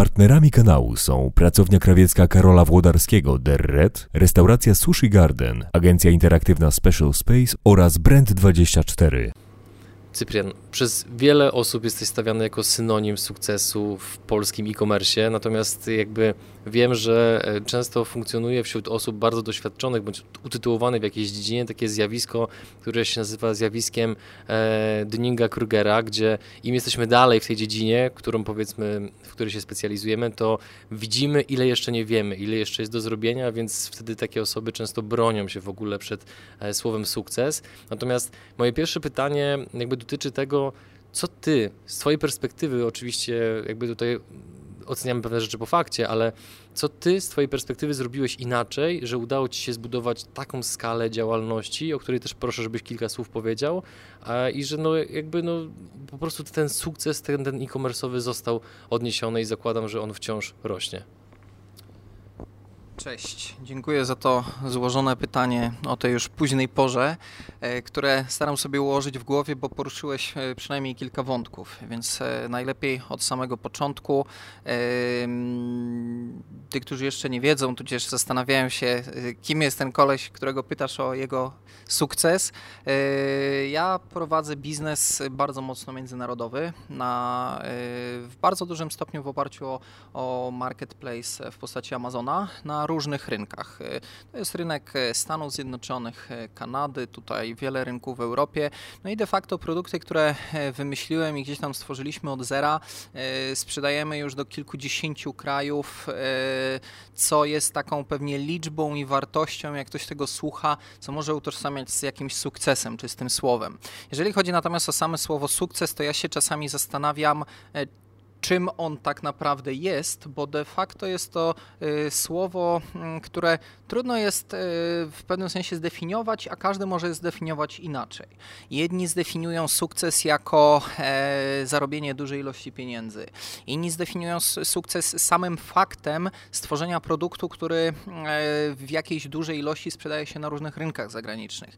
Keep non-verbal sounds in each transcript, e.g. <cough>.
Partnerami kanału są pracownia krawiecka Karola Włodarskiego Der Red, restauracja Sushi Garden, agencja interaktywna Special Space oraz Brand24. Cyprian, przez wiele osób jesteś stawiany jako synonim sukcesu w polskim e-commerce, natomiast jakby wiem, że e, często funkcjonuje wśród osób bardzo doświadczonych bądź utytułowanych w jakiejś dziedzinie takie zjawisko, które się nazywa zjawiskiem e, Dunninga-Krugera, gdzie im jesteśmy dalej w tej dziedzinie, którą powiedzmy, w której się specjalizujemy, to widzimy ile jeszcze nie wiemy, ile jeszcze jest do zrobienia, więc wtedy takie osoby często bronią się w ogóle przed e, słowem sukces. Natomiast moje pierwsze pytanie jakby dotyczy tego, co ty z twojej perspektywy, oczywiście jakby tutaj oceniamy pewne rzeczy po fakcie, ale co ty z twojej perspektywy zrobiłeś inaczej, że udało ci się zbudować taką skalę działalności, o której też proszę, żebyś kilka słów powiedział i że no jakby no po prostu ten sukces, ten, ten e-commerce'owy został odniesiony i zakładam, że on wciąż rośnie. Cześć, dziękuję za to złożone pytanie o tej już późnej porze, e, które staram sobie ułożyć w głowie, bo poruszyłeś e, przynajmniej kilka wątków, więc e, najlepiej od samego początku. Ty, którzy jeszcze nie wiedzą, tudzież zastanawiają się, kim jest ten koleś, którego pytasz o jego sukces. Ja prowadzę biznes bardzo mocno międzynarodowy, na, w bardzo dużym stopniu w oparciu o, o marketplace w postaci Amazona, na różnych rynkach. To jest rynek Stanów Zjednoczonych, Kanady, tutaj wiele rynków w Europie. No i de facto produkty, które wymyśliłem i gdzieś tam stworzyliśmy od zera, e, sprzedajemy już do kilkudziesięciu krajów, e, co jest taką pewnie liczbą i wartością, jak ktoś tego słucha, co może utożsamiać z jakimś sukcesem, czy z tym słowem. Jeżeli chodzi natomiast o same słowo sukces, to ja się czasami zastanawiam, e, czym on tak naprawdę jest, bo de facto jest to y, słowo, mm, które trudno jest y, w pewnym sensie zdefiniować, a każdy może zdefiniować inaczej. Jedni zdefiniują sukces jako e, zarobienie dużej ilości pieniędzy, inni zdefiniują sukces samym faktem stworzenia produktu, który e, w jakiejś dużej ilości sprzedaje się na różnych rynkach zagranicznych.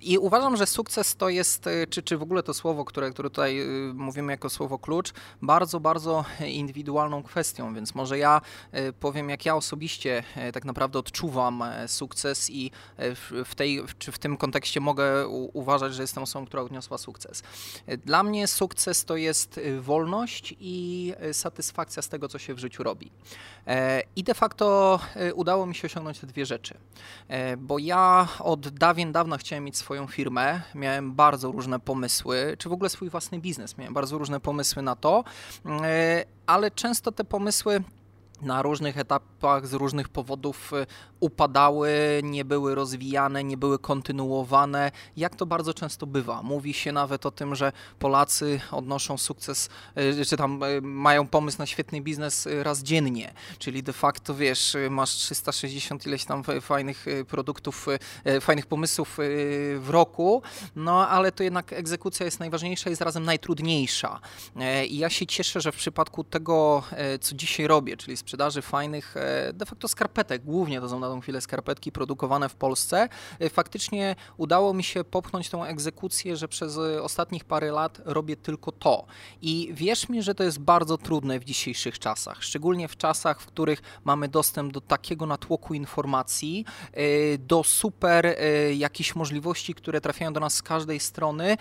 I uważam, że sukces to jest, y, czy, czy w ogóle to słowo, które, które tutaj mówimy jako słowo klucz, klucz bardzo, bardzo indywidualną kwestią, więc może ja e, powiem, jak ja osobiście e, tak naprawdę odczuwam e, sukces i w, tej, czy w tym kontekście mogę uważać, że jestem osobą, która odniosła sukces. Dla mnie sukces to jest wolność i satysfakcja z tego, co się w życiu robi. I de facto udało mi się osiągnąć te dwie rzeczy, bo ja od dawien dawna chciałem mieć swoją firmę, miałem bardzo różne pomysły, czy w ogóle swój własny biznes, miałem bardzo różne pomysły na to, e, ale często te pomysły na różnych etapach z różnych powodów y, upadały, nie były rozwijane, nie były kontynuowane, jak to bardzo często bywa. Mówi się nawet o tym, że Polacy odnoszą sukces, y, czy tam y, mają pomysł na świetny biznes raz dziennie, czyli de facto wiesz, masz 360 ileś tam fajnych produktów, fajnych pomysłów w roku, no ale to jednak egzekucja jest najważniejsza i zarazem najtrudniejsza. I ja się cieszę, że w przypadku tego, co dzisiaj robię, czyli sprzedaży fajnych e, de facto skarpetek, głównie to są na tą chwilę skarpetki produkowane w Polsce, e, faktycznie udało mi się popchnąć tą egzekucję, że przez e, ostatnich parę lat robię tylko to. I wierz mi, że to jest bardzo trudne w dzisiejszych czasach, szczególnie w czasach, w których mamy dostęp do takiego natłoku informacji, do super jakichś możliwości, które trafiają do nas z każdej strony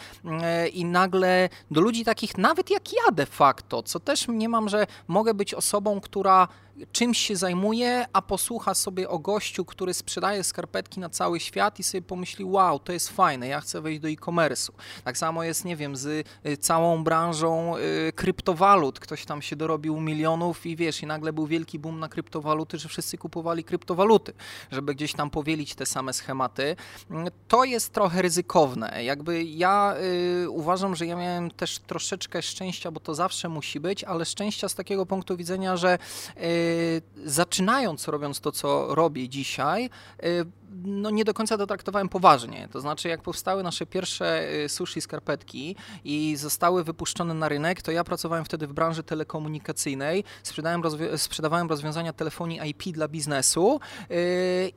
i nagle do ludzi takich, nawet jak ja de facto, co też nie mam, że mogę być osobą, która czymś się zajmuje, a posłucha sobie o gościu, który sprzedaje skarpetki na cały świat i sobie pomyśli, wow, to jest fajne, ja chcę wejść do e-commerce'u. Tak samo jest, nie wiem, z y, całą branżą y, kryptowalut. Ktoś tam się dorobił milionów i wiesz, i nagle był wielki boom na kryptowaluty, że wszyscy kupowali kryptowaluty, żeby gdzieś tam powielić te same schematy. To jest trochę ryzykowne. Jakby ja y, uważam, że ja miałem też troszeczkę szczęścia, bo to zawsze musi być, ale szczęścia z takiego punktu widzenia, że y, zaczynając robiąc to, co robię dzisiaj, y, no, nie do końca to traktowałem poważnie. To znaczy, jak powstały nasze pierwsze y, sushi skarpetki i zostały wypuszczone na rynek, to ja pracowałem wtedy w branży telekomunikacyjnej, sprzedałem rozwi sprzedawałem rozwiązania telefonii IP dla biznesu yy,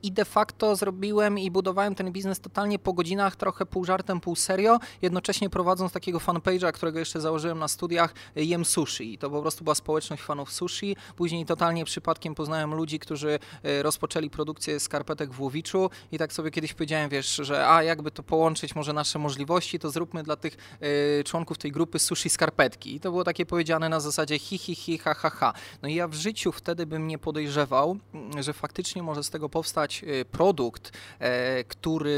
i de facto zrobiłem i budowałem ten biznes totalnie po godzinach, trochę pół żartem, pół serio, jednocześnie prowadząc takiego fanpage'a, którego jeszcze założyłem na studiach, y, Jem Sushi. I to po prostu była społeczność fanów sushi. Później totalnie przypadkiem poznałem ludzi, którzy y, rozpoczęli produkcję skarpetek w Łowiczu i tak sobie kiedyś powiedziałem, wiesz, że a jakby to połączyć może nasze możliwości, to zróbmy dla tych y, członków tej grupy sushi skarpetki. I to było takie powiedziane na zasadzie hi, hi, hi, ha, ha, ha. No i ja w życiu wtedy bym nie podejrzewał, mm, że faktycznie może z tego powstać y, produkt, e, który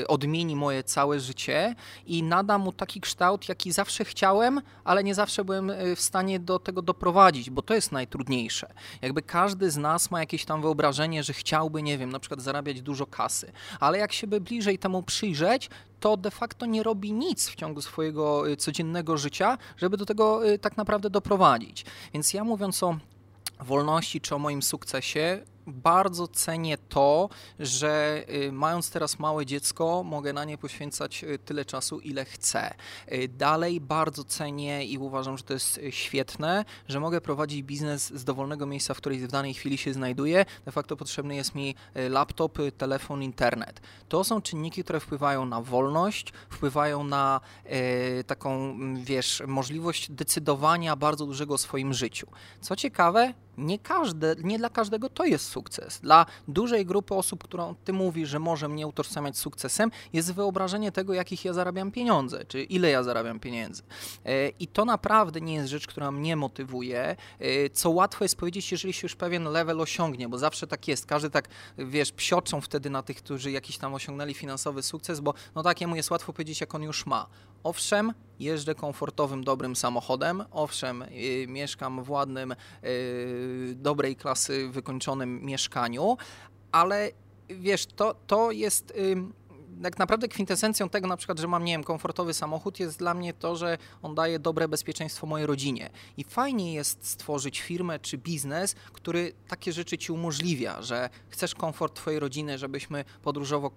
y, odmieni moje całe życie i nada mu taki kształt, jaki zawsze chciałem, ale nie zawsze byłem y, w stanie do tego doprowadzić, bo to jest najtrudniejsze. Jakby każdy z nas ma jakieś tam wyobrażenie, że chciałby, nie wiem, na przykład zarabiać dużo kasy, ale jak się by bliżej temu przyjrzeć, to de facto nie robi nic w ciągu swojego codziennego życia, żeby do tego tak naprawdę doprowadzić. Więc ja mówiąc o wolności czy o moim sukcesie, bardzo cenię to, że y, mając teraz małe dziecko, mogę na nie poświęcać y, tyle czasu, ile chcę. Y, dalej bardzo cenię i uważam, że to jest świetne, że mogę prowadzić biznes z dowolnego miejsca, w którym w danej chwili się znajduję. De facto potrzebny jest mi laptop, telefon, internet. To są czynniki, które wpływają na wolność, wpływają na taką, wiesz, możliwość decydowania bardzo dużego o swoim życiu. Co ciekawe, nie, każde, nie dla każdego to jest sukces. Dla dużej grupy osób, którą ty mówisz, że może mnie utożsamiać z sukcesem, jest wyobrażenie tego, jakich ja zarabiam pieniądze, czy ile ja zarabiam pieniędzy. E, I to naprawdę nie jest rzecz, która mnie motywuje, e, co łatwo jest powiedzieć, jeżeli się już pewien level osiągnie, bo zawsze tak jest. Każdy tak, wiesz, psioczą wtedy na tych, którzy jakiś tam osiągnęli finansowy sukces, bo no takiemu jest łatwo powiedzieć, jak on już ma. Owszem, jeżdżę komfortowym, dobrym samochodem, owszem, yy, mieszkam w ładnym, yy, dobrej klasy wykończonym mieszkaniu, ale wiesz, to, to jest. Tak naprawdę kwintesencją tego na przykład, że mam, nie wiem, komfortowy samochód jest dla mnie to, że on daje dobre bezpieczeństwo mojej rodzinie. I fajnie jest stworzyć firmę czy biznes, który takie rzeczy ci umożliwia, że chcesz komfort twojej rodziny, żebyśmy podróżowo,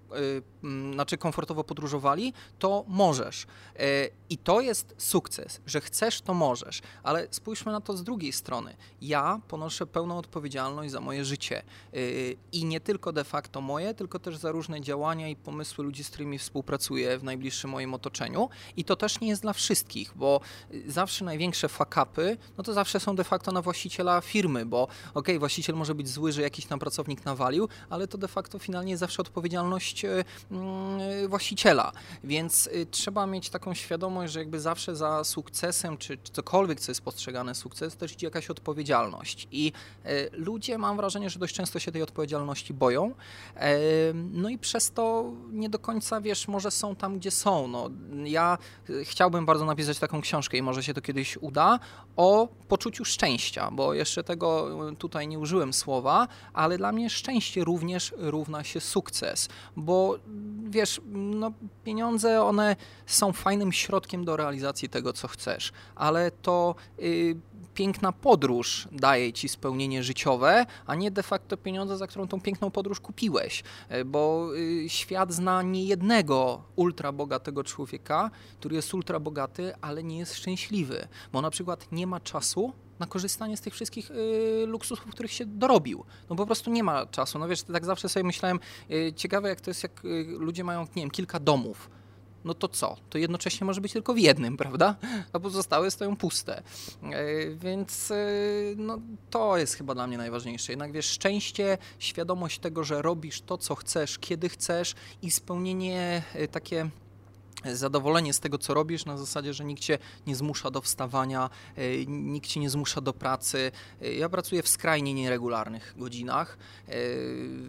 yy, znaczy komfortowo podróżowali, to możesz. Yy, I to jest sukces, że chcesz, to możesz. Ale spójrzmy na to z drugiej strony. Ja ponoszę pełną odpowiedzialność za moje życie. Yy, I nie tylko de facto moje, tylko też za różne działania i pomysły ludzi, ludzi, z którymi współpracuję w najbliższym moim otoczeniu. I to też nie jest dla wszystkich, bo zawsze największe fakapy, no to zawsze są de facto na właściciela firmy, bo ok, właściciel może być zły, że jakiś tam pracownik nawalił, ale to de facto finalnie jest zawsze odpowiedzialność e, mm, właściciela, więc e, trzeba mieć taką świadomość, że jakby zawsze za sukcesem, czy, cokolwiek, co jest postrzegane sukces, też idzie jakaś odpowiedzialność. I e, ludzie, mam wrażenie, że dość często się tej odpowiedzialności boją, no i przez to nie do końca, wiesz, może są tam, gdzie są. No, ja y, chciałbym bardzo napisać taką książkę i może się to kiedyś uda, o poczuciu szczęścia, bo jeszcze tego y, tutaj nie użyłem słowa, ale dla mnie szczęście również równa się sukces, bo wiesz, no, pieniądze, one są fajnym środkiem do realizacji tego, co chcesz, ale to... Yy, piękna podróż daje ci spełnienie życiowe, a nie de facto pieniądze, za którą tą piękną podróż kupiłeś. E, bo y, świat zna niejednego ultra bogatego człowieka, który jest ultra bogaty, ale nie jest szczęśliwy, bo na przykład nie ma czasu na korzystanie z tych wszystkich y, luksusów, których się dorobił. No po prostu nie ma czasu. No wiesz, tak zawsze sobie myślałem, y, ciekawe jak to jest, jak y, ludzie mają, nie wiem, kilka domów no to co? To jednocześnie może być tylko w jednym, prawda? A pozostałe stoją puste. E, więc e, no, to jest chyba dla mnie najważniejsze. Jednak wiesz, szczęście, świadomość tego, że robisz to, co chcesz, kiedy chcesz i spełnienie e, takie zadowolenie z tego, co robisz, na zasadzie, że nikt cię nie zmusza do wstawania, e, nikt cię nie zmusza do pracy. E, ja pracuję w skrajnie nieregularnych godzinach. E,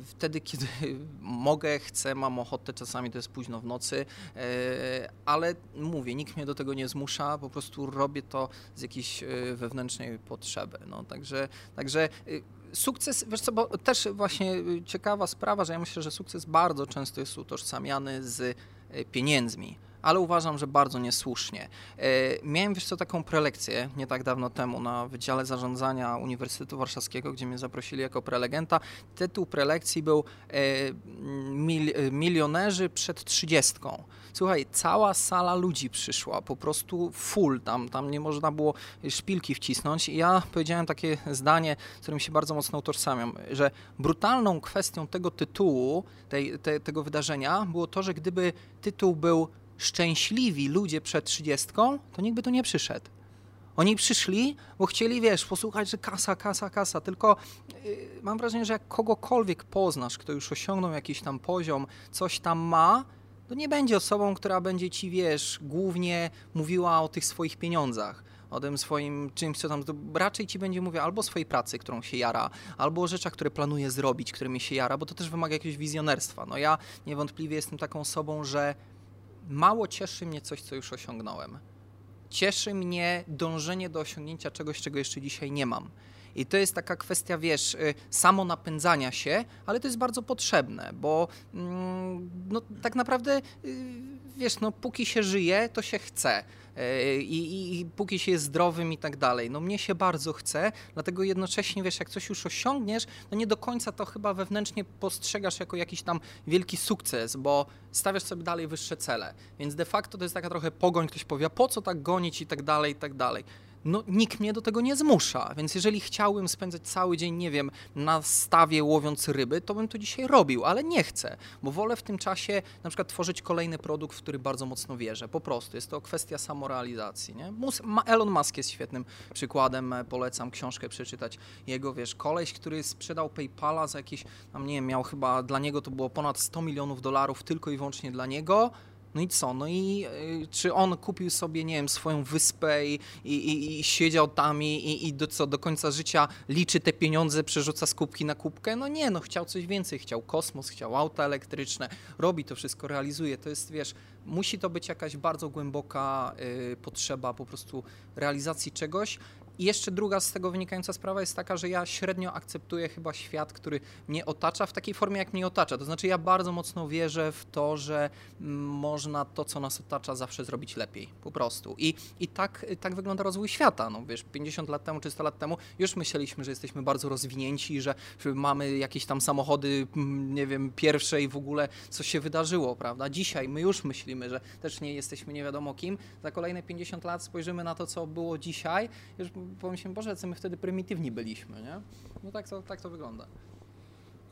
wtedy, kiedy <laughs> mogę, chcę, mam ochotę, czasami to jest późno w nocy, ale mówię, nikt mnie do tego nie zmusza, po prostu robię to z jakiejś wewnętrznej potrzeby. No, także, także sukces, wiesz co, bo też właśnie ciekawa sprawa, że ja myślę, że sukces bardzo często jest utożsamiany z pieniędzmi ale uważam, że bardzo niesłusznie. E, miałem wiesz co taką prelekcję nie tak dawno temu na Wydziale Zarządzania Uniwersytetu Warszawskiego, gdzie mnie zaprosili jako prelegenta. Tytuł prelekcji był e, mil, Milionerzy przed trzydziestką. Słuchaj, cała sala ludzi przyszła, po prostu full, tam, tam nie można było szpilki wcisnąć i ja powiedziałem takie zdanie, z którym się bardzo mocno utożsamiam, że brutalną kwestią tego tytułu, tej, te, tego wydarzenia było to, że gdyby tytuł był szczęśliwi ludzie przed trzydziestką, to nikt by tu nie przyszedł. Oni przyszli, bo chcieli, wiesz, posłuchać, że kasa, kasa, kasa, tylko yy, mam wrażenie, że jak kogokolwiek poznasz, kto już osiągnął jakiś tam poziom, coś tam ma, to nie będzie osobą, która będzie ci, wiesz, głównie mówiła o tych swoich pieniądzach o tym swoim czymś, co tam, to raczej ci będzie mówiła albo o swojej pracy, którą się jara, albo o rzeczach, które planuje zrobić, którymi się jara, bo to też wymaga jakiegoś wizjonerstwa. No ja niewątpliwie jestem taką osobą, że mało cieszy mnie coś, co już osiągnąłem. Cieszy mnie dążenie do osiągnięcia czegoś, czego jeszcze dzisiaj nie mam. I to jest taka kwestia, wiesz, y, samo napędzania się, ale to jest bardzo potrzebne, bo mm, no, tak naprawdę, y, wiesz, no, póki się żyje, to się chce. Y, I, i, I, póki się jest zdrowym i tak dalej. No mnie się bardzo chce, dlatego jednocześnie, wiesz, jak coś już osiągniesz, no nie do końca to chyba wewnętrznie postrzegasz jako jakiś tam wielki sukces, bo stawiasz sobie dalej wyższe cele. Więc de facto to jest taka trochę pogoń, ktoś powie, po co tak gonić i tak dalej, i tak dalej no nikt mnie do tego nie zmusza, więc jeżeli chciałbym spędzać cały dzień, nie wiem, na stawie łowiąc ryby, to bym to dzisiaj robił, ale nie chcę, bo wolę w tym czasie na przykład tworzyć kolejny produkt, w który bardzo mocno wierzę, po prostu, jest to kwestia samorealizacji, nie? Elon Musk jest świetnym przykładem, e, polecam książkę przeczytać jego, wiesz, koleś, który sprzedał Paypala za jakieś, tam nie wiem, miał chyba, dla niego to było ponad 100 milionów dolarów tylko i wyłącznie dla niego, no i co? No i y, czy on kupił sobie, nie wiem, swoją wyspę i, i, i siedział tam i, i do, co, do końca życia liczy te pieniądze, przerzuca z kubki na kubkę? No nie, no chciał coś więcej, chciał kosmos, chciał auta elektryczne, robi to wszystko, realizuje. To jest, wiesz, musi to być jakaś bardzo głęboka y, potrzeba po prostu realizacji czegoś, i jeszcze druga z tego wynikająca sprawa jest taka, że ja średnio akceptuję chyba świat, który mnie otacza w takiej formie, jak mnie otacza. To znaczy, ja bardzo mocno wierzę w to, że można to, co nas otacza, zawsze zrobić lepiej. Po prostu. I, i tak, tak wygląda rozwój świata. No wiesz, 50 lat temu czy 100 lat temu już myśleliśmy, że jesteśmy bardzo rozwinięci, że mamy jakieś tam samochody, nie wiem, pierwsze i w ogóle co się wydarzyło, prawda? Dzisiaj my już myślimy, że też nie jesteśmy nie wiadomo kim. Za kolejne 50 lat spojrzymy na to, co było dzisiaj, już pomyślimy, Boże, co my wtedy prymitywni byliśmy, nie? No tak to, tak to wygląda.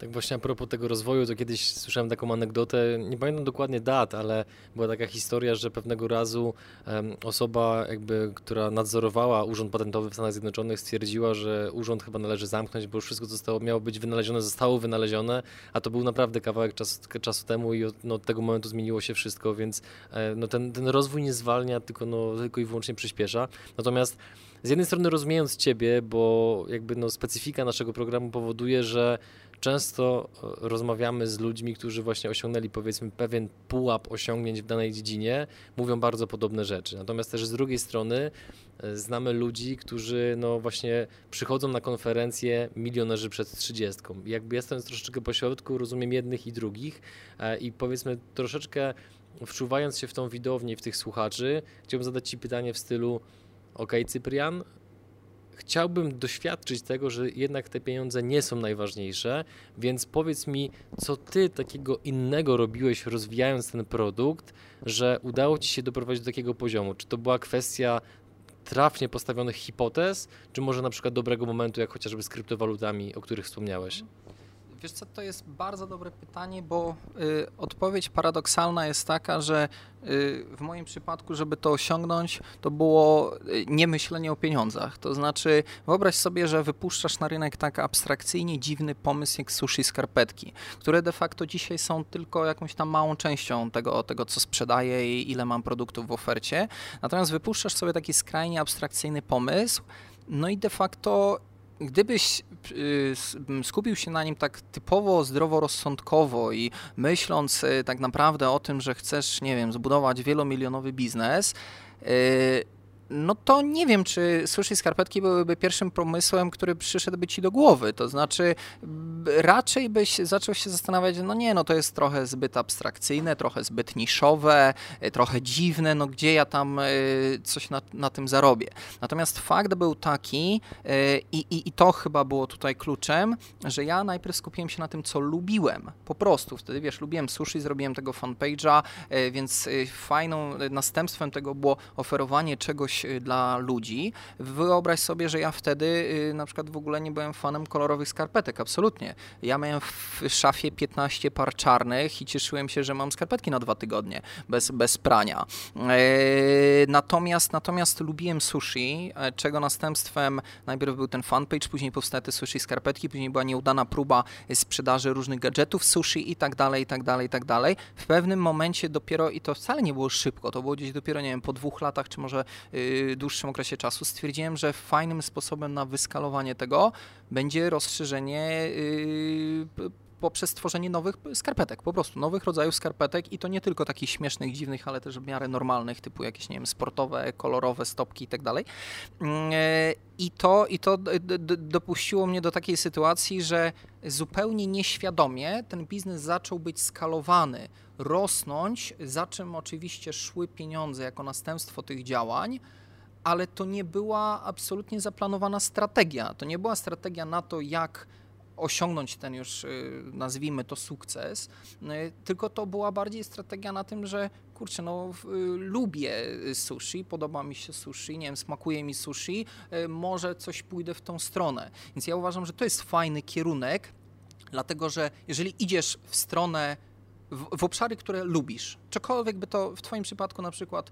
Tak właśnie a propos tego rozwoju, to kiedyś słyszałem taką anegdotę, nie pamiętam dokładnie dat, ale była taka historia, że pewnego razu um, osoba, jakby, która nadzorowała Urząd Patentowy w Stanach Zjednoczonych stwierdziła, że urząd chyba należy zamknąć, bo już wszystko zostało, miało być wynalezione, zostało wynalezione, a to był naprawdę kawałek czas, czasu temu i od, no, od tego momentu zmieniło się wszystko, więc e, no, ten, ten rozwój nie zwalnia, tylko, no, tylko i wyłącznie przyspiesza. Natomiast z jednej strony rozumiejąc Ciebie, bo jakby no, specyfika naszego programu powoduje, że często e, rozmawiamy z ludźmi, którzy właśnie osiągnęli powiedzmy pewien pułap osiągnięć w danej dziedzinie, mówią bardzo podobne rzeczy. Natomiast też z drugiej strony e, znamy ludzi, którzy no właśnie przychodzą na konferencję milionerzy przed trzydziestką. Jakby jestem troszeczkę po środku, rozumiem jednych i drugich e, i powiedzmy troszeczkę wczuwając się w tą widownię, w tych słuchaczy, chciałbym zadać Ci pytanie w stylu ok, Cyprian, chciałbym doświadczyć tego, że jednak te pieniądze nie są najważniejsze, więc powiedz mi, co ty takiego innego robiłeś, rozwijając ten produkt, że udało ci się doprowadzić do takiego poziomu? Czy to była kwestia trafnie postawionych hipotez, czy może na przykład dobrego momentu, jak chociażby z kryptowalutami, o których wspomniałeś? Wiesz co, to jest bardzo dobre pytanie, bo y, odpowiedź paradoksalna jest taka, że y, w moim przypadku, żeby to osiągnąć, to było y, nie myślenie o pieniądzach. To znaczy, wyobraź sobie, że wypuszczasz na rynek tak abstrakcyjnie dziwny pomysł jak sushi skarpetki, które de facto dzisiaj są tylko jakąś tam małą częścią tego, tego co sprzedaję i ile mam produktów w ofercie. Natomiast wypuszczasz sobie taki skrajnie abstrakcyjny pomysł, no i de facto gdybyś y, skupił się na nim tak typowo zdroworozsądkowo i myśląc y, tak naprawdę o tym, że chcesz, nie wiem, zbudować wielomilionowy biznes, y, no to nie wiem, czy sushi skarpetki byłyby pierwszym pomysłem, który przyszedłby ci do głowy. To znaczy, raczej byś zaczął się zastanawiać, no nie, no to jest trochę zbyt abstrakcyjne, trochę zbyt niszowe, e, trochę dziwne, no gdzie ja tam e, coś na, na tym zarobię. Natomiast fakt był taki, e, i, i, i to chyba było tutaj kluczem, że ja najpierw skupiłem się na tym, co lubiłem. Po prostu. Wtedy, wiesz, lubiłem sushi, zrobiłem tego fanpage'a, więc fajną następstwem tego było oferowanie czegoś dla ludzi. Wyobraź sobie, że ja wtedy na przykład w ogóle nie byłem fanem kolorowych skarpetek, absolutnie. Ja miałem w szafie 15 par czarnych i cieszyłem się, że mam skarpetki na dwa tygodnie bez, bez prania. E, natomiast, natomiast lubiłem sushi, e, czego następstwem najpierw był ten fanpage, później powstały te sushi skarpetki, później była nieudana próba sprzedaży różnych gadżetów sushi i tak dalej, i tak dalej, i tak dalej. W pewnym momencie dopiero, i to wcale nie było szybko, to było gdzieś dopiero, nie wiem, po dwóch latach, czy może yy, dłuższym okresie czasu, stwierdziłem, że fajnym sposobem na wyskalowanie tego będzie rozszerzenie yy, poprzez tworzenie nowych skarpetek, po prostu nowych rodzajów skarpetek i to nie tylko takich śmiesznych, dziwnych, ale też w miarę normalnych, typu jakieś, nie wiem, sportowe, kolorowe stopki i tak dalej. E, I to, i to dopuściło mnie do takiej sytuacji, że zupełnie nieświadomie ten biznes zaczął być skalowany, rosnąć, za czym oczywiście szły pieniądze jako następstwo tych działań, ale to nie była absolutnie zaplanowana strategia. To nie była strategia na to, jak osiągnąć ten już, y, nazwijmy to, sukces, y, tylko to była bardziej strategia na tym, że kurczę, no y, lubię sushi, podoba mi się sushi, nie wiem, smakuje mi sushi, może coś pójdę w tą stronę. Więc ja uważam, że to jest fajny kierunek, dlatego że jeżeli idziesz w stronę w, obszary, które lubisz. Cokolwiek by to w Twoim przypadku na przykład,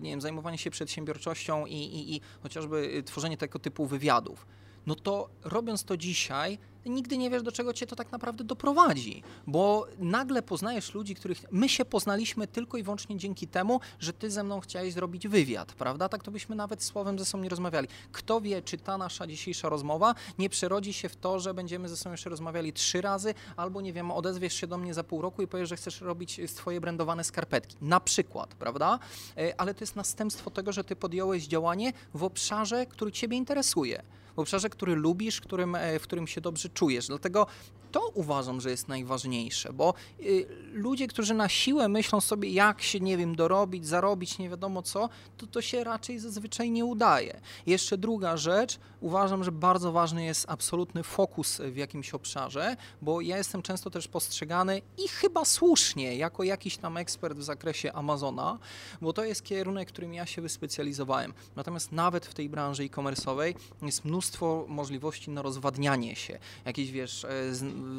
nie wiem, zajmowanie się przedsiębiorczością i, i, i chociażby tworzenie tego typu wywiadów no to robiąc to dzisiaj, nigdy nie wiesz, do czego cię to tak naprawdę doprowadzi, bo nagle poznajesz ludzi, których my się poznaliśmy tylko i wyłącznie dzięki temu, że ty ze mną chciałeś zrobić wywiad, prawda? Tak to byśmy nawet słowem ze sobą nie rozmawiali. Kto wie, czy ta nasza dzisiejsza rozmowa nie przerodzi się w to, że będziemy ze sobą jeszcze rozmawiali trzy razy, albo nie wiem, odezwiesz się do mnie za pół roku i powiesz, że chcesz robić swoje brandowane skarpetki. Na przykład, prawda? E, ale to jest następstwo tego, że ty podjąłeś działanie w obszarze, który ciebie interesuje w obszarze, który lubisz, którym, e, w którym się dobrze czujesz. Dlatego to uważam, że jest najważniejsze, bo y, ludzie, którzy na siłę myślą sobie, jak się, nie wiem, dorobić, zarobić, nie wiadomo co, to to się raczej zazwyczaj nie udaje. Jeszcze druga rzecz, uważam, że bardzo ważny jest absolutny fokus w jakimś obszarze, bo ja jestem często też postrzegany i chyba słusznie, jako jakiś tam ekspert w zakresie Amazona, bo to jest kierunek, którym ja się wyspecjalizowałem. Natomiast nawet w tej branży e-commerce'owej jest mnóstwo możliwości na rozwadnianie się. Jakieś, wiesz, e,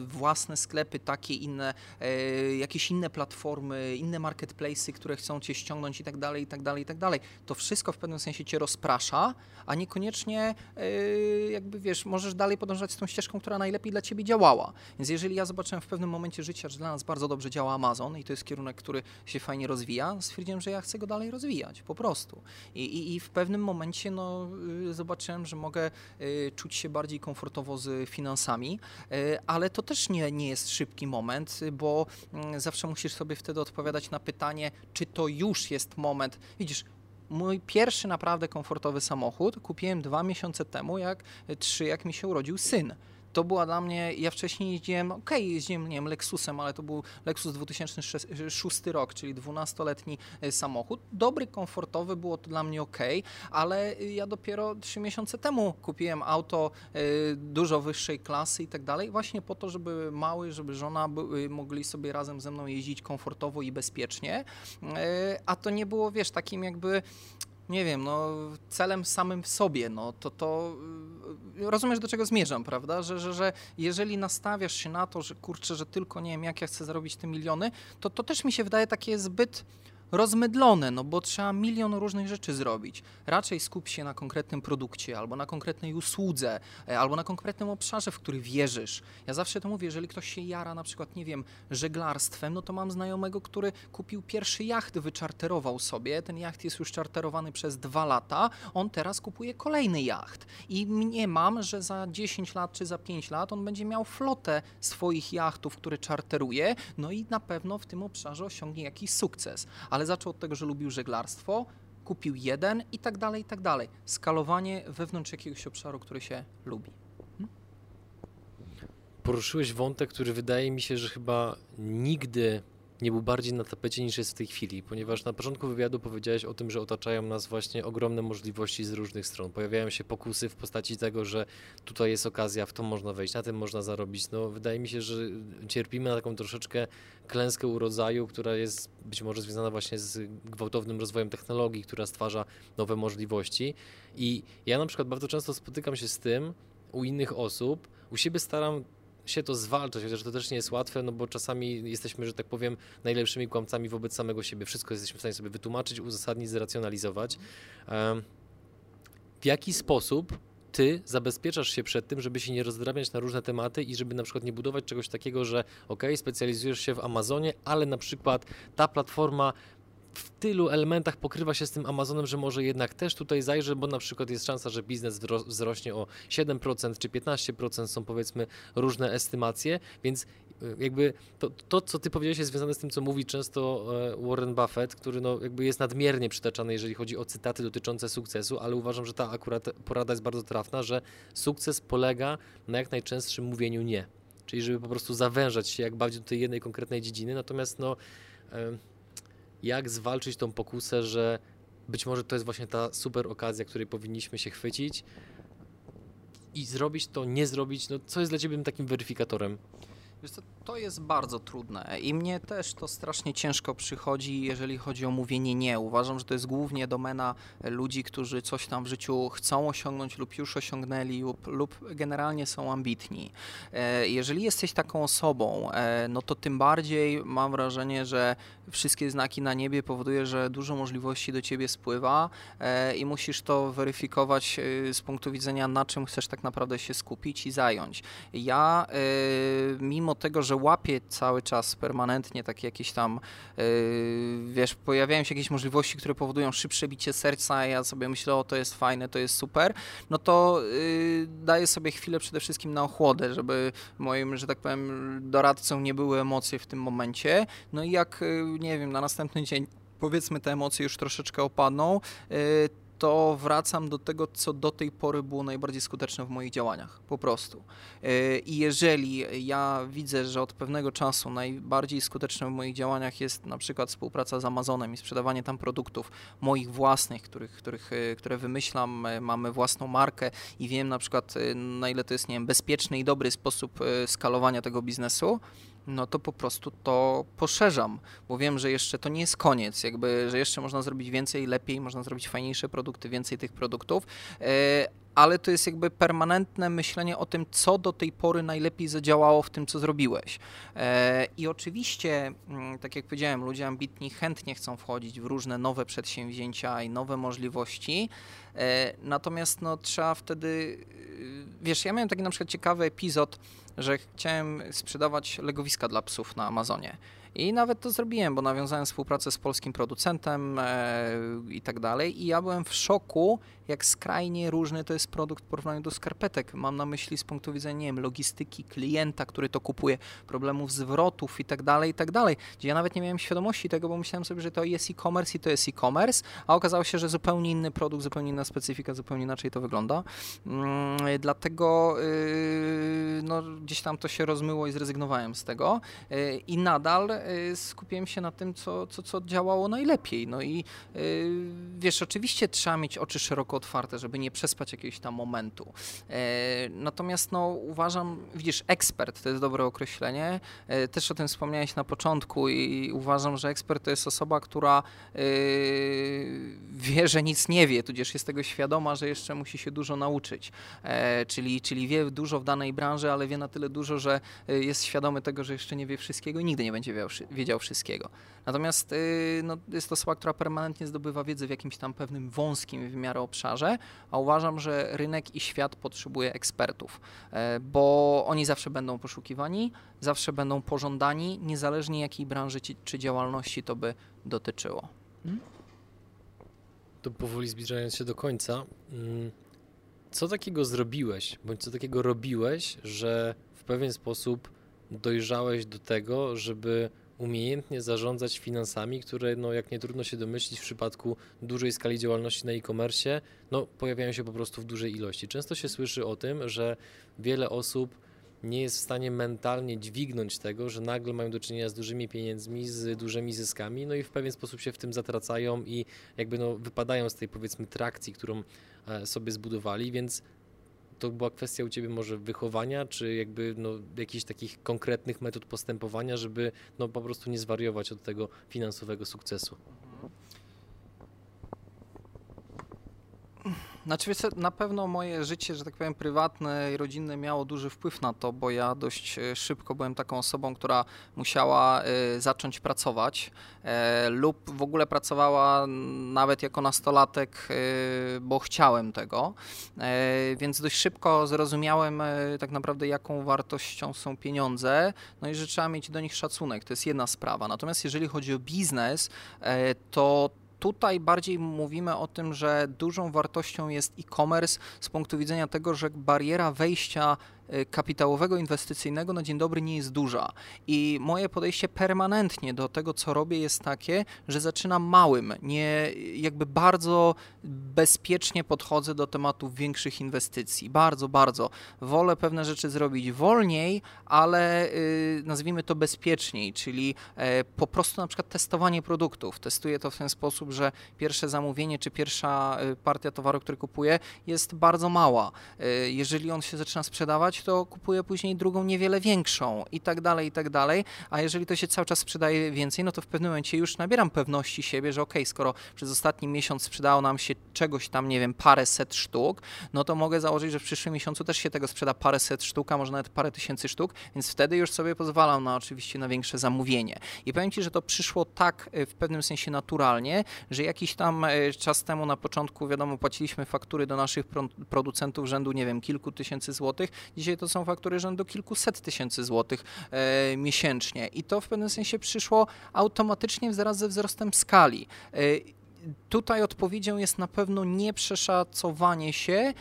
własne sklepy, takie inne, e, jakieś inne platformy, inne marketplace'y, które chcą cię ściągnąć i tak dalej, i tak dalej, i tak dalej. To wszystko w pewnym sensie cię rozprasza, a niekoniecznie e, jakby wiesz, możesz dalej podążać tą ścieżką, która najlepiej dla ciebie działała. Więc jeżeli ja zobaczyłem w pewnym momencie życia, że dla nas bardzo dobrze działa Amazon i to jest kierunek, który się fajnie rozwija, stwierdziłem, że ja chcę go dalej rozwijać, po prostu. I, i, i w pewnym momencie no, y, zobaczyłem, że mogę y, czuć się bardziej komfortowo z finansami, y, ale to też nie, nie jest szybki moment, bo mm, zawsze musisz sobie wtedy odpowiadać na pytanie, czy to już jest moment. Widzisz, mój pierwszy naprawdę komfortowy samochód kupiłem dwa miesiące temu, jak trzy, jak mi się urodził syn to była dla mnie, ja wcześniej jeździłem, okej, okay, jeździłem, nie wiem, Lexusem, ale to był Lexus 2006 rok, czyli 12-letni e, samochód. Dobry, komfortowy, było to dla mnie ok, ale ja dopiero 3 miesiące temu kupiłem auto e, dużo wyższej klasy i tak dalej, właśnie po to, żeby mały, żeby żona mogli sobie razem ze mną jeździć komfortowo i bezpiecznie, e, a to nie było, wiesz, takim jakby nie wiem, no, celem samym w sobie, no, to, to y, rozumiesz, do czego zmierzam, prawda? Że, że, że jeżeli nastawiasz się na to, że kurczę, że tylko nie wiem, jak ja chcę zarobić te miliony, to to też mi się wydaje takie zbyt rozmydlone, no bo trzeba milion różnych rzeczy zrobić. Raczej skup się na konkretnym produkcie, albo na konkretnej usłudze, e, albo na konkretnym obszarze, w który wierzysz. Ja zawsze to mówię, jeżeli ktoś się jara na przykład, nie wiem, żeglarstwem, no to mam znajomego, który kupił pierwszy jacht, wyczarterował sobie, ten jacht jest już czarterowany przez dwa lata, on teraz kupuje kolejny jacht. I nie mam, że za 10 lat czy za 5 lat on będzie miał flotę swoich jachtów, które czarteruje, no i na pewno w tym obszarze osiągnie jakiś sukces ale zaczął od tego, że lubił żeglarstwo, kupił jeden i tak dalej, i tak dalej. Skalowanie wewnątrz jakiegoś obszaru, który się lubi. Hmm? Poruszyłeś wątek, który wydaje mi się, że chyba nigdy nie był bardziej na tapecie niż jest w tej chwili, ponieważ na początku wywiadu powiedziałeś o tym, że otaczają nas właśnie ogromne możliwości z różnych stron. Pojawiają się pokusy w postaci tego, że tutaj jest okazja, w to można wejść, na tym można zarobić. No, wydaje mi się, że cierpimy na taką troszeczkę klęskę urodzaju, która jest być może związana właśnie z gwałtownym rozwojem technologii, która stwarza nowe możliwości. I ja na przykład bardzo często spotykam się z tym u innych osób, u siebie staram się to zwalczać, chociaż to też nie jest łatwe, no bo czasami jesteśmy, że tak powiem, najlepszymi kłamcami wobec samego siebie. Wszystko jesteśmy w stanie sobie wytłumaczyć, uzasadnić, zracjonalizować. W jaki sposób ty zabezpieczasz się przed tym, żeby się nie rozdrabniać na różne tematy i żeby na przykład nie budować czegoś takiego, że ok, specjalizujesz się w Amazonie, ale na przykład ta platforma w tylu elementach pokrywa się z tym Amazonem, że może jednak też tutaj zajrzę, bo na przykład jest szansa, że biznes wzrośnie o 7% czy 15%, są powiedzmy różne estymacje, więc y, jakby to, to, co ty powiedziałeś jest związane z tym, co mówi często e, Warren Buffett, który no jakby jest nadmiernie przytaczany, jeżeli chodzi o cytaty dotyczące sukcesu, ale uważam, że ta akurat porada jest bardzo trafna, że sukces polega na jak najczęstszym mówieniu nie. Czyli żeby po prostu zawężać się jak bardziej do tej jednej konkretnej dziedziny, natomiast no jak zwalczyć tą pokusę, że być może to jest właśnie ta super okazja, której powinniśmy się chwycić i zrobić to, nie zrobić. No, co jest dla Ciebie takim weryfikatorem? Wiesz co, to jest bardzo trudne i mnie też to strasznie ciężko przychodzi, jeżeli chodzi o mówienie nie. Uważam, że to jest głównie domena ludzi, którzy coś tam w życiu chcą osiągnąć lub już osiągnęli lub, lub generalnie są ambitni. E, jeżeli jesteś taką osobą, e, no to tym bardziej mam wrażenie, że wszystkie znaki na niebie powoduje, że dużo możliwości do ciebie spływa e, i musisz to weryfikować z punktu widzenia, na czym chcesz tak naprawdę się skupić i zająć. Ja, mimo tego, że łapię cały czas permanentnie takie jakieś tam, yy, wiesz, pojawiają się jakieś możliwości, które powodują szybsze bicie serca, ja sobie myślę, o to jest fajne, to jest super, no to yy, daję sobie chwilę przede wszystkim na ochłodę, żeby moim, że tak powiem, doradcą nie były emocje w tym momencie. No i jak, yy, nie wiem, na następny dzień powiedzmy te emocje już troszeczkę opadną, yy, to wracam do tego, co do tej pory było najbardziej skuteczne w moich działaniach, po prostu. E, I jeżeli ja widzę, że od pewnego czasu najbardziej skuteczne w moich działaniach jest na przykład współpraca z Amazonem i sprzedawanie tam produktów moich własnych, których, których, e, które wymyślam, e, mamy własną markę i wiem na przykład na ile to jest nie wiem, bezpieczny i dobry sposób skalowania tego biznesu, no to po prostu to poszerzam, bo wiem, że jeszcze to nie jest koniec, jakby, że jeszcze można zrobić więcej, lepiej, można zrobić fajniejsze produkty, więcej tych produktów, e, ale to jest jakby permanentne myślenie o tym, co do tej pory najlepiej zadziałało w tym, co zrobiłeś. E, I oczywiście, mm, tak jak powiedziałem, ludzie ambitni chętnie chcą wchodzić w różne nowe przedsięwzięcia i nowe możliwości, e, natomiast no, trzeba wtedy, wiesz, ja miałem taki na przykład ciekawy epizod, że chciałem sprzedawać legowiska dla psów na Amazonie. I nawet to zrobiłem, bo nawiązałem współpracę z polskim producentem e, i tak dalej. I ja byłem w szoku, jak skrajnie różny to jest produkt w porównaniu do skarpetek. Mam na myśli z punktu widzenia, nie wiem, logistyki, klienta, który to kupuje, problemów zwrotów i tak dalej, i tak dalej. Gdzie ja nawet nie miałem świadomości tego, bo myślałem sobie, że to jest e-commerce i to jest e-commerce, a okazało się, że zupełnie inny produkt, zupełnie inna specyfika, zupełnie inaczej to wygląda. Mm, dlatego yy, no, gdzieś tam to się rozmyło i zrezygnowałem z tego. Yy, I nadal skupiłem się na tym, co, co, co działało najlepiej. No i yy, wiesz, oczywiście trzeba mieć oczy szeroko otwarte, żeby nie przespać jakiegoś tam momentu. E, natomiast no, uważam, widzisz, ekspert to jest dobre określenie. E, też o tym wspomniałeś na początku i uważam, że ekspert to jest osoba, która e, wie, że nic nie wie, tudzież jest tego świadoma, że jeszcze musi się dużo nauczyć. Czyli, czyli wie dużo w danej branży, ale wie na tyle dużo, że jest świadomy tego, że jeszcze nie wie wszystkiego i nigdy nie będzie wiedział wszystkiego. Natomiast no, jest to osoba, która permanentnie zdobywa wiedzę w jakimś tam pewnym wąskim w miarę obszarze a uważam, że rynek i świat potrzebuje ekspertów, e, bo oni zawsze będą poszukiwani, zawsze będą pożądani, niezależnie jakiej branży czy działalności to by dotyczyło. Hmm? To powoli zbliżając się do końca, mm, co takiego zrobiłeś, bądź co takiego robiłeś, że w pewien sposób dojrzałeś do tego, żeby umiejętnie zarządzać finansami, które, no, jak nie trudno się domyślić, w przypadku dużej skali działalności na e-commerce, no, pojawiają się po prostu w dużej ilości. Często się słyszy o tym, że wiele osób nie jest w stanie mentalnie dźwignąć tego, że nagle mają do czynienia z dużymi pieniędzmi, z dużymi zyskami, no i w pewien sposób się w tym zatracają i jakby no wypadają z tej powiedzmy trakcji, którą e, sobie zbudowali, więc to była kwestia u Ciebie może wychowania, czy jakby no, jakichś takich konkretnych metod postępowania, żeby no, po prostu nie zwariować od tego finansowego sukcesu? Znaczy, na pewno moje życie, że tak powiem, prywatne i rodzinne miało duży wpływ na to, bo ja dość e, szybko byłem taką osobą, która musiała y, zacząć pracować y, lub w ogóle pracowała nawet jako nastolatek, bo chciałem tego. Więc dość szybko zrozumiałem tak naprawdę, jaką wartością są pieniądze, no i że trzeba mieć do nich szacunek. To jest jedna sprawa. Natomiast jeżeli chodzi o biznes, to Tutaj bardziej mówimy o tym, że dużą wartością jest e-commerce z punktu widzenia tego, że bariera wejścia kapitałowego, inwestycyjnego na dzień dobry nie jest duża. I moje podejście permanentnie do tego, co robię, jest takie, że zaczynam małym, nie jakby bardzo bezpiecznie podchodzę do tematów większych inwestycji. Bardzo, bardzo. Wolę pewne rzeczy zrobić wolniej, ale yy, nazwijmy to bezpieczniej, czyli e, po prostu na przykład testowanie produktów. Testuję to w ten sposób, że pierwsze zamówienie czy pierwsza y, partia towaru, który kupuję, jest bardzo mała. Y, jeżeli on się zaczyna sprzedawać, sprzedawać, to kupuję później drugą niewiele większą i tak dalej, i tak dalej. A jeżeli to się cały czas sprzedaje więcej, no to w pewnym momencie już nabieram pewności siebie, że ok, skoro przez ostatni miesiąc sprzedało nam się czegoś tam, nie wiem, parę set sztuk, no to mogę założyć, że w przyszłym miesiącu też się tego sprzeda parę set sztuk, a może nawet parę tysięcy sztuk, więc wtedy już sobie pozwalam na oczywiście na większe zamówienie. I powiem Ci, że to przyszło tak e, w pewnym sensie naturalnie, że jakiś tam e, czas temu na początku, wiadomo, płaciliśmy faktury do naszych producentów rzędu, nie wiem, kilku tysięcy złotych. Dzisiaj to są faktury rzędu kilkuset tysięcy złotych e, miesięcznie i to w pewnym sensie przyszło automatycznie wraz ze wzrostem skali. E, tutaj odpowiedzią jest na pewno nieprzeszacowanie się y,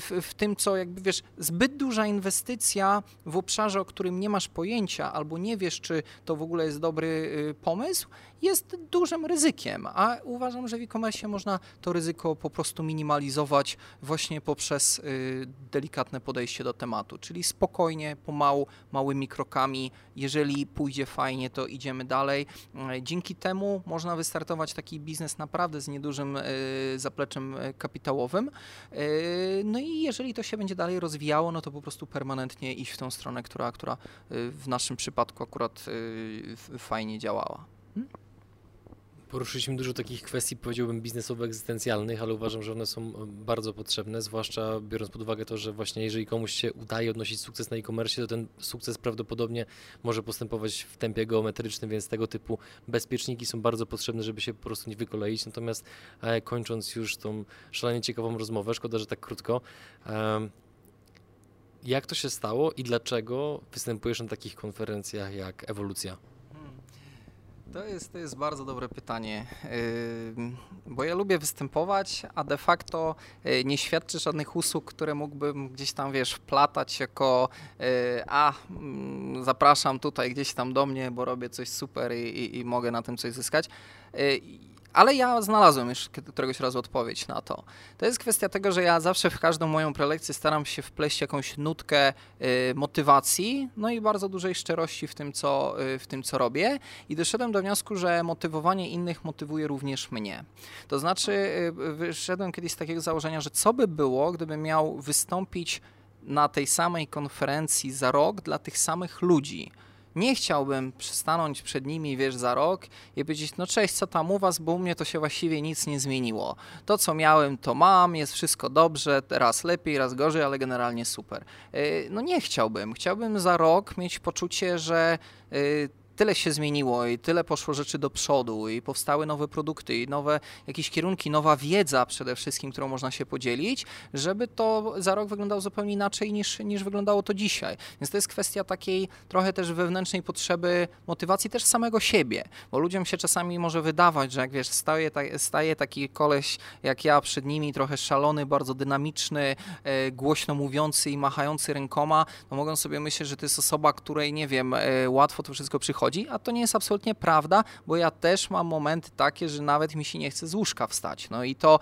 w, w, tym, co jakby wiesz, zbyt duża inwestycja w obszarze, o którym nie masz pojęcia albo nie wiesz, czy to w ogóle jest dobry y, pomysł, jest dużym ryzykiem, a uważam, że w e-commerce można to ryzyko po prostu minimalizować właśnie poprzez y, delikatne podejście do tematu, czyli spokojnie, pomału, małymi krokami. Jeżeli pójdzie fajnie, to idziemy dalej. Dzięki temu można wystartować taki biznes naprawdę z niedużym e, zapleczem e, kapitałowym. E, no i jeżeli to się będzie dalej rozwijało, no to po prostu permanentnie iść w tą stronę, która, która w naszym przypadku akurat fajnie działała. Hmm? Poruszyliśmy dużo takich kwestii, powiedziałbym, biznesowo-egzystencjalnych, ale uważam, że one są e, bardzo potrzebne, zwłaszcza biorąc pod uwagę to, że właśnie jeżeli komuś się udaje odnosić sukces na e-commerce, to ten sukces prawdopodobnie może postępować w tempie geometrycznym, więc tego typu bezpieczniki są bardzo potrzebne, żeby się po prostu nie wykoleić. Natomiast e, kończąc już tą szalenie ciekawą rozmowę, szkoda, że tak krótko, jak to się stało i dlaczego występujesz na takich konferencjach jak Ewolucja? To jest, to jest bardzo dobre pytanie, bo ja lubię występować, a de facto y, nie świadczę żadnych usług, które mógłbym gdzieś tam, wiesz, wplatać jako y, a, mm, zapraszam tutaj gdzieś tam do mnie, bo robię coś super i, i, i mogę na tym coś zyskać. Ale ja znalazłem już któregoś razu odpowiedź na to. To jest kwestia tego, że ja zawsze w każdą moją prelekcję staram się wpleść jakąś nutkę y, motywacji, no i bardzo dużej szczerości w tym, co, y, w tym, co robię. I doszedłem do wniosku, że motywowanie innych motywuje również mnie. To znaczy, y, wyszedłem kiedyś z takiego założenia, że co by było, gdybym miał wystąpić na tej samej konferencji za rok dla tych samych ludzi nie chciałbym stanąć przed nimi, wiesz, za rok i powiedzieć, no cześć, co tam u was, bo u mnie to się właściwie nic nie zmieniło. To, co miałem, to mam, jest wszystko dobrze, raz lepiej, raz gorzej, ale generalnie super. Y, no nie chciałbym. Chciałbym za rok mieć poczucie, że y, tyle się zmieniło i tyle poszło rzeczy do przodu i powstały nowe produkty i nowe jakieś kierunki, nowa wiedza przede wszystkim, którą można się podzielić, żeby to za rok wyglądało zupełnie inaczej niż, niż wyglądało to dzisiaj. Więc to jest kwestia takiej trochę też wewnętrznej potrzeby motywacji też samego siebie, bo ludziom się czasami może wydawać, że jak wiesz, staje, staje taki koleś jak ja przed nimi, trochę szalony, bardzo dynamiczny, e, głośno mówiący i machający rękoma, no mogą sobie myśleć, że to jest osoba, której nie wiem, e, łatwo to wszystko przychodzi a to nie jest absolutnie prawda, bo ja też mam momenty takie, że nawet mi się nie chce z łóżka wstać. No i to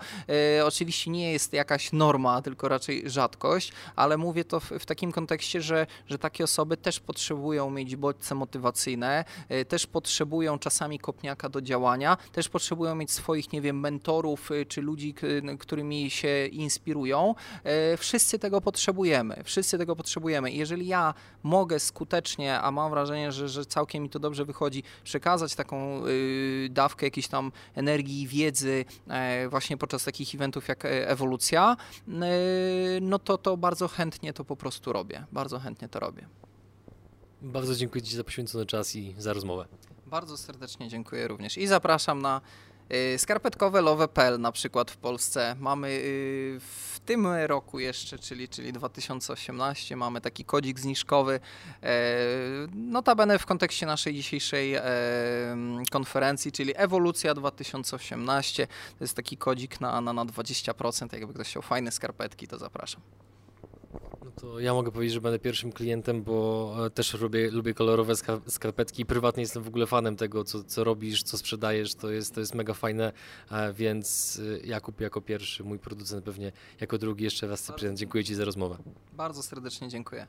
e, oczywiście nie jest jakaś norma, tylko raczej rzadkość, ale mówię to w, w takim kontekście, że, że takie osoby też potrzebują mieć bodźce motywacyjne, e, też potrzebują czasami kopniaka do działania, też potrzebują mieć swoich, nie wiem, mentorów e, czy ludzi, którymi się inspirują. Wszyscy tego potrzebujemy, wszyscy tego potrzebujemy. jeżeli ja mogę skutecznie, a mam wrażenie, że, że całkiem mi to dobrze wychodzi, przekazać taką y, dawkę jakiejś tam energii wiedzy właśnie podczas takich eventów jak ewolucja, no to to bardzo chętnie to po prostu robię. Bardzo chętnie to robię. Bardzo dziękuję Ci za poświęcony czas i za rozmowę. Bardzo serdecznie dziękuję również i zapraszam na skarpetkowe love.pl na przykład w Polsce. Mamy y, w tym roku jeszcze, czyli, czyli 2018, mamy taki kodzik zniżkowy. E, notabene w kontekście naszej dzisiejszej e, konferencji, czyli Ewolucja 2018. To jest taki kodzik na, na, na 20%. Jakby ktoś chciał fajne skarpetki, to zapraszam. No to ja mogę powiedzieć, że będę pierwszym klientem, bo e, też lubię, lubię kolorowe skarpetki. Prywatnie jestem w ogóle fanem tego, co, co robisz, co sprzedajesz. To jest, to jest mega fajne, e, więc e, Jakub jako pierwszy, mój producent pewnie jako drugi. Jeszcze raz Cyprian, dziękuję Ci za rozmowę. Bardzo serdecznie dziękuję.